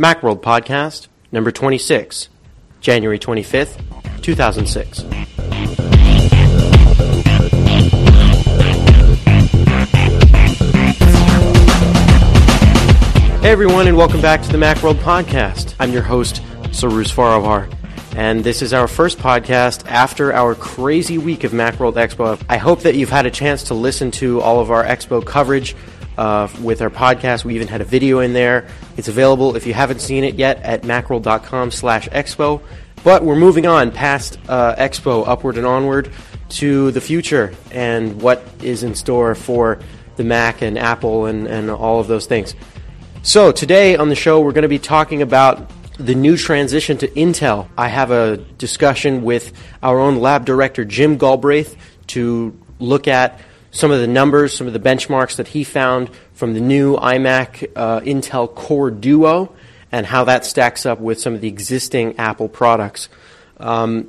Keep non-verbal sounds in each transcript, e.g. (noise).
Macworld Podcast, number 26, January 25th, 2006. Hey everyone, and welcome back to the Macworld Podcast. I'm your host, Cyrus Farivar, and this is our first podcast after our crazy week of Macworld Expo. I hope that you've had a chance to listen to all of our Expo coverage uh, with our podcast. We even had a video in there. It's available if you haven't seen it yet at macworld.com slash expo. But we're moving on past uh, Expo, upward and onward to the future and what is in store for the Mac and Apple and, and all of those things. So, today on the show, we're going to be talking about the new transition to Intel. I have a discussion with our own lab director, Jim Galbraith, to look at some of the numbers, some of the benchmarks that he found from the new iMac uh, Intel Core Duo, and how that stacks up with some of the existing Apple products. Um,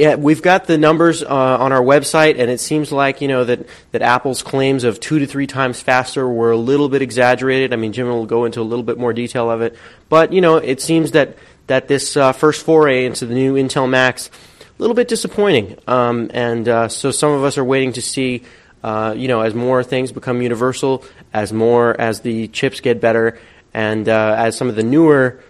yeah, we've got the numbers uh, on our website, and it seems like you know that, that Apple's claims of two to three times faster were a little bit exaggerated. I mean, Jim will go into a little bit more detail of it, but you know, it seems that that this uh, first foray into the new Intel Macs a little bit disappointing, um, and uh, so some of us are waiting to see. Uh, you know, as more things become universal, as more as the chips get better, and uh, as some of the newer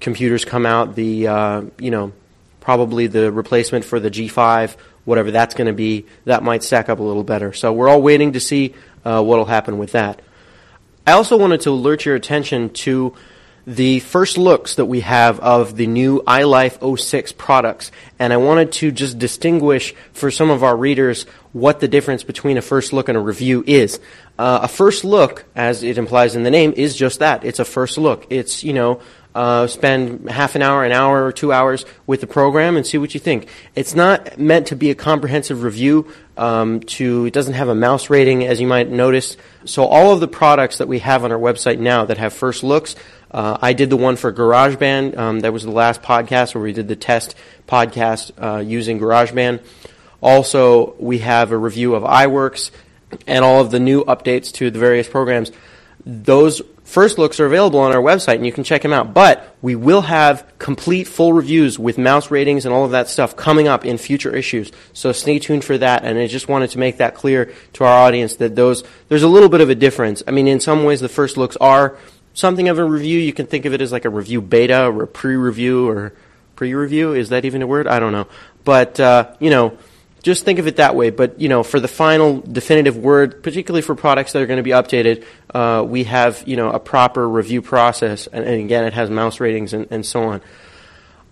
computers come out, the uh, you know probably the replacement for the G5, whatever that's going to be, that might stack up a little better. So we're all waiting to see uh, what will happen with that. I also wanted to alert your attention to the first looks that we have of the new iLife 06 products. And I wanted to just distinguish for some of our readers what the difference between a first look and a review is. Uh, a first look, as it implies in the name, is just that. It's a first look. It's, you know, uh, spend half an hour, an hour, or two hours with the program and see what you think. It's not meant to be a comprehensive review. Um, to it doesn't have a mouse rating, as you might notice. So all of the products that we have on our website now that have first looks. Uh, I did the one for GarageBand. Um, that was the last podcast where we did the test podcast uh, using GarageBand. Also, we have a review of iWorks and all of the new updates to the various programs. Those first looks are available on our website and you can check them out. But we will have complete full reviews with mouse ratings and all of that stuff coming up in future issues. So stay tuned for that. And I just wanted to make that clear to our audience that those, there's a little bit of a difference. I mean, in some ways the first looks are something of a review. You can think of it as like a review beta or a pre-review or pre-review. Is that even a word? I don't know. But, uh, you know, just think of it that way. But you know, for the final definitive word, particularly for products that are going to be updated, uh, we have you know a proper review process, and, and again, it has mouse ratings and, and, so on.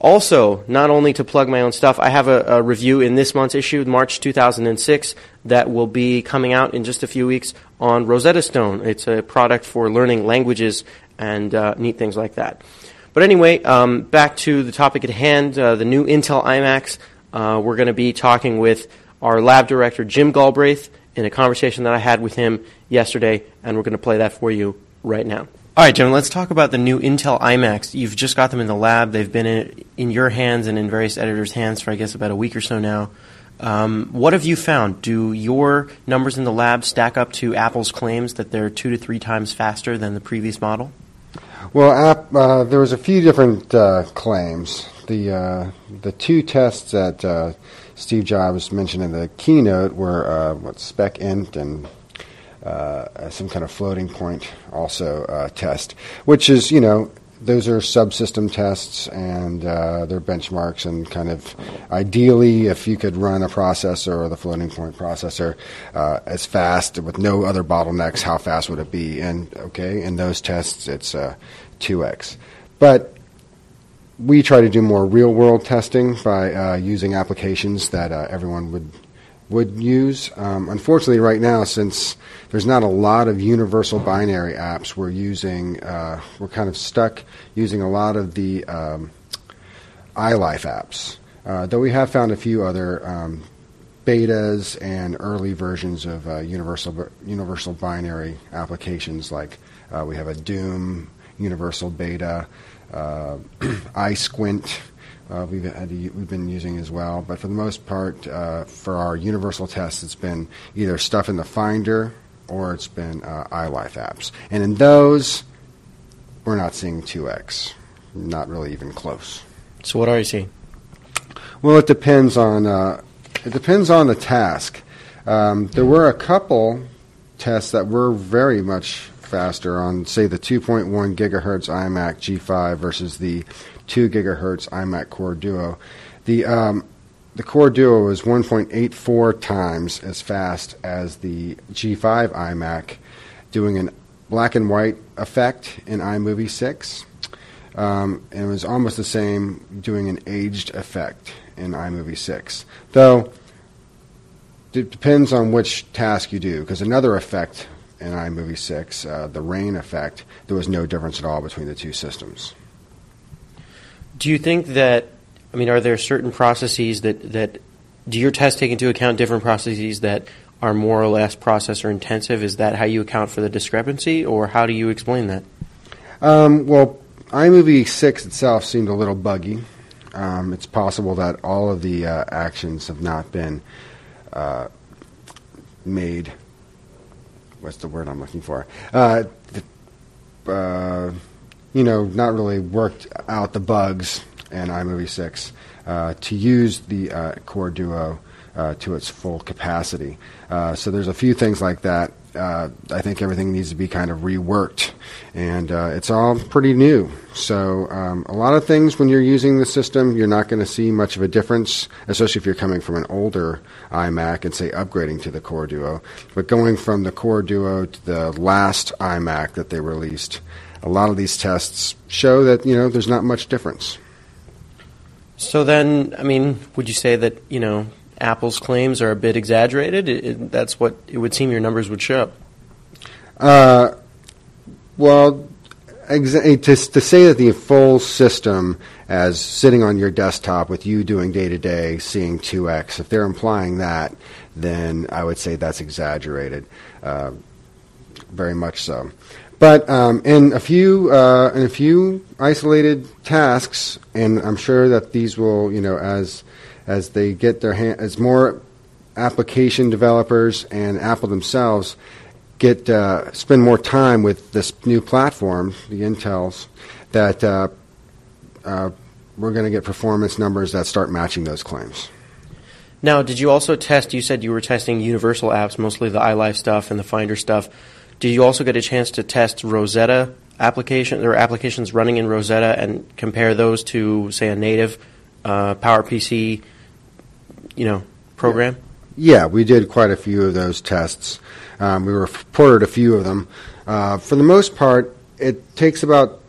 Also, not only to plug my own stuff, I have a, a, review in this month's issue, March 2006, that will be coming out in just a few weeks on Rosetta Stone. It's a product for learning languages and uh, neat things like that. But anyway, um, back to the topic at hand, uh, the new Intel iMacs. Uh, we're going to be talking with our lab director, Jim Galbraith, in a conversation that I had with him yesterday, and we're going to play that for you right now. All right, Jim, let's talk about the new Intel iMacs. You've just got them in the lab. They've been in, in your hands and in various editors' hands for, I guess, about a week or so now. Um, what have you found? Do your numbers in the lab stack up to Apple's claims that they're two to three times faster than the previous model? Well, app, uh, there was a few different uh, claims the uh, the two tests that uh, Steve Jobs mentioned in the keynote were uh, what SPECint and uh, some kind of floating point also uh, test, which is you know those are subsystem tests and uh, they're benchmarks and kind of ideally if you could run a processor or the floating point processor uh, as fast with no other bottlenecks how fast would it be? And okay in those tests it's uh, 2x but we try to do more real world testing by uh, using applications that uh, everyone would would use. Um, unfortunately, right now, since there's not a lot of universal binary apps, we're using uh, we're kind of stuck using a lot of the um, iLife apps. Uh, though we have found a few other um, betas and early versions of uh, universal universal binary applications, like uh, we have a Doom universal beta uh, (clears throat) squint. Uh, we've, had, we've been using as well, but for the most part, uh, for our universal tests, it's been either stuff in the Finder or it's been uh, iLife apps. And in those, we're not seeing 2x. Not really even close. So what are you seeing? Well, it depends on uh, it depends on the task. Um, there were a couple tests that were very much faster on, say, the 2.1 gigahertz iMac G5 versus the 2 gigahertz iMac Core Duo. The um, the Core Duo is 1.84 times as fast as the G5 iMac, doing a black and white effect in iMovie 6. Um, and it was almost the same doing an aged effect in iMovie 6. Though, it depends on which task you do, because another effect in iMovie 6, uh, the rain effect, there was no difference at all between the two systems. Do you think that, I mean, are there certain processes that, that do your tests take into account different processes that are more or less processor intensive? Is that how you account for the discrepancy, or how do you explain that? Um, well, iMovie 6 itself seemed a little buggy. Um, it's possible that all of the uh, actions have not been uh, made. What's the word I'm looking for? Uh, the, uh, you know, not really worked out the bugs in iMovie 6 uh, to use the uh, Core Duo to its full capacity. so there's a few things like that uh, I think everything needs to be kind of reworked, and uh, it's all pretty new. So um, a lot of things when you're using the system, you're not going to see much of a difference, especially if you're coming from an older iMac and say upgrading to the Core Duo. But going from the Core Duo to the last iMac that they released, a lot of these tests show that you know there's not much difference. So then, I mean, would you say that you know Apple's claims are a bit exaggerated? It, it, that's what it would seem your numbers would show. Uh, well, exa- to, to say that the full system, as sitting on your desktop with you doing day to day, seeing 2x, if they're implying that, then I would say that's exaggerated. Uh, very much so. But um, in a few uh, in a few isolated tasks, and I'm sure that these will, you know, as as they get their hand, as more application developers and Apple themselves get uh, spend more time with this new platform, the Intel's, that uh, uh, we're going to get performance numbers that start matching those claims. Now, did you also test? You said you were testing universal apps, mostly the iLife stuff and the Finder stuff. Did you also get a chance to test Rosetta applications or applications running in Rosetta and compare those to, say, a native uh, PowerPC you know, program? Yeah, we did quite a few of those tests. Um, we reported a few of them. Uh, for the most part, it takes about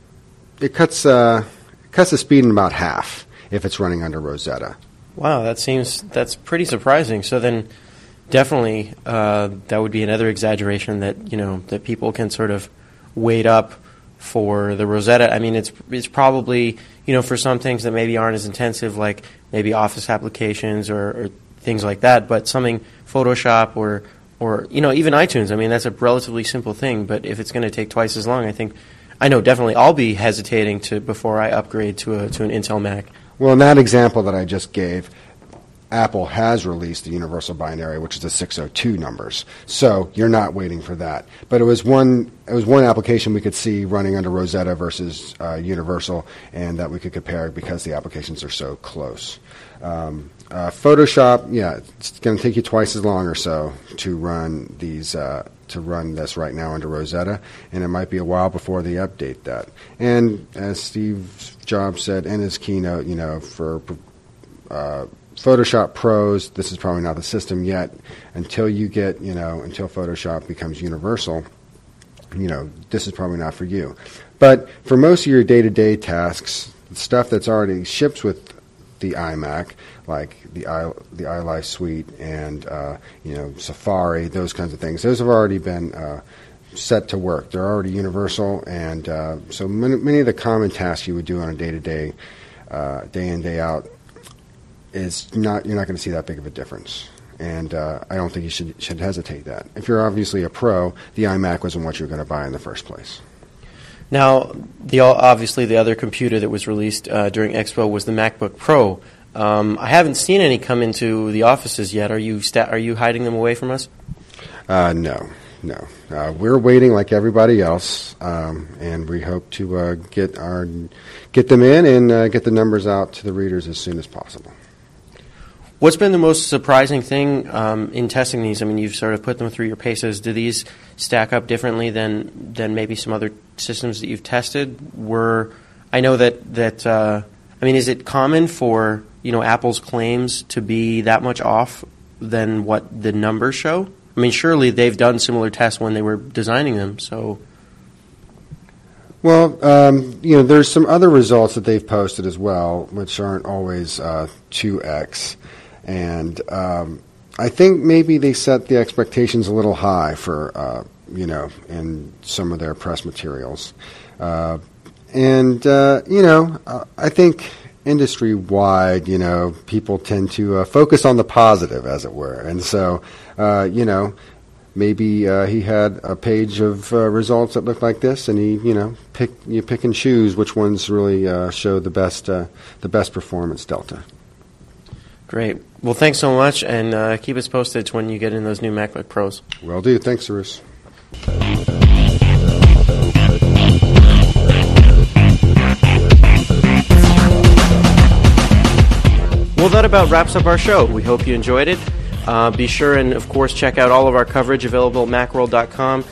it cuts uh, cuts the speed in about half if it's running under Rosetta. Wow, that seems that's pretty surprising. So then, definitely, uh, that would be another exaggeration that you know that people can sort of wait up for the Rosetta. I mean, it's it's probably you know for some things that maybe aren't as intensive, like maybe Office applications or, or things like that. But something Photoshop or or you know even iTunes. I mean, that's a relatively simple thing. But if it's going to take twice as long, I think I know definitely I'll be hesitating to before I upgrade to a to an Intel Mac. Well, in that example that I just gave, Apple has released the universal binary, which is the 602 numbers. So you're not waiting for that. But it was one it was one application we could see running under Rosetta versus uh, universal, and that we could compare because the applications are so close. Um, uh, Photoshop, yeah, it's going to take you twice as long or so to run these. Uh, to run this right now under Rosetta, and it might be a while before they update that. And as Steve Jobs said in his keynote, you know, for uh, Photoshop Pros, this is probably not the system yet. Until you get, you know, until Photoshop becomes universal, you know, this is probably not for you. But for most of your day to day tasks, stuff that's already ships with the iMac, like the i the iLife suite and uh, you know Safari, those kinds of things, those have already been uh, set to work. They're already universal, and uh, so many, many, of the common tasks you would do on a day to day, day in day out is not you're not going to see that big of a difference. And uh, I don't think you should should hesitate that. If you're obviously a pro, the iMac wasn't what you were going to buy in the first place. Now, the obviously the other computer that was released uh, during Expo was the MacBook Pro. Um, I haven't seen any come into the offices yet. Are you sta- are you hiding them away from us? Uh, no, no. Uh, we're waiting like everybody else, um, and we hope to uh, get our get them in and uh, get the numbers out to the readers as soon as possible. What's been the most surprising thing um, in testing these? I mean, you've sort of put them through your paces. Do these stack up differently than than maybe some other systems that you've tested? Were I know that that uh, I mean, is it common for you know Apple's claims to be that much off than what the numbers show? I mean, surely they've done similar tests when they were designing them. So, well, um, you know, there's some other results that they've posted as well, which aren't always uh, two x, and um, I think maybe they set the expectations a little high for uh, you know in some of their press materials, uh, and uh, you know, uh, I think industry wide, you know, people tend to uh, focus on the positive, as it were. And so, uh, you know, maybe uh, he had a page of uh, results that looked like this, and he, you know, pick you pick and choose which ones really uh, show the best the best performance delta. Great. Well, thanks so much, and keep us posted when you get in those new MacBook Pros. Well, do. Thanks, Cyrus. Well, that about wraps up our show. We hope you enjoyed it. Uh, be sure and, of course, check out all of our coverage available at macworld.com.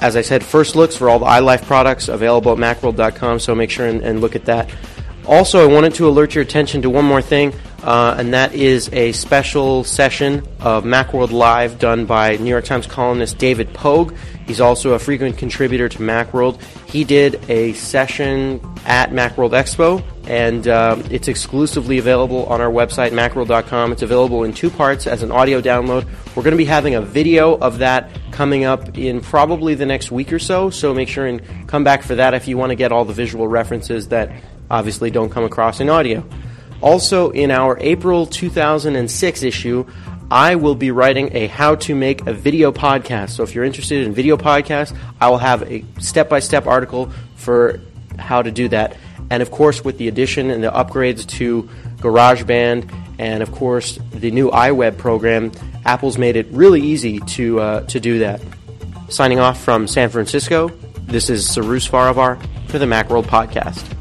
As I said, first looks for all the iLife products available at macworld.com, so make sure and, and look at that. Also, I wanted to alert your attention to one more thing, uh, and that is a special session of Macworld Live done by New York Times columnist David Pogue. He's also a frequent contributor to Macworld. He did a session at Macworld Expo, and uh, it's exclusively available on our website, macworld.com. It's available in two parts as an audio download. We're going to be having a video of that coming up in probably the next week or so, so make sure and come back for that if you want to get all the visual references that obviously don't come across in audio. Also, in our April 2006 issue, I will be writing a how to make a video podcast. So if you're interested in video podcasts, I will have a step by step article for how to do that. And of course, with the addition and the upgrades to GarageBand and of course the new iWeb program, Apple's made it really easy to, uh, to do that. Signing off from San Francisco, this is Cyrus Farivar for the Macworld Podcast.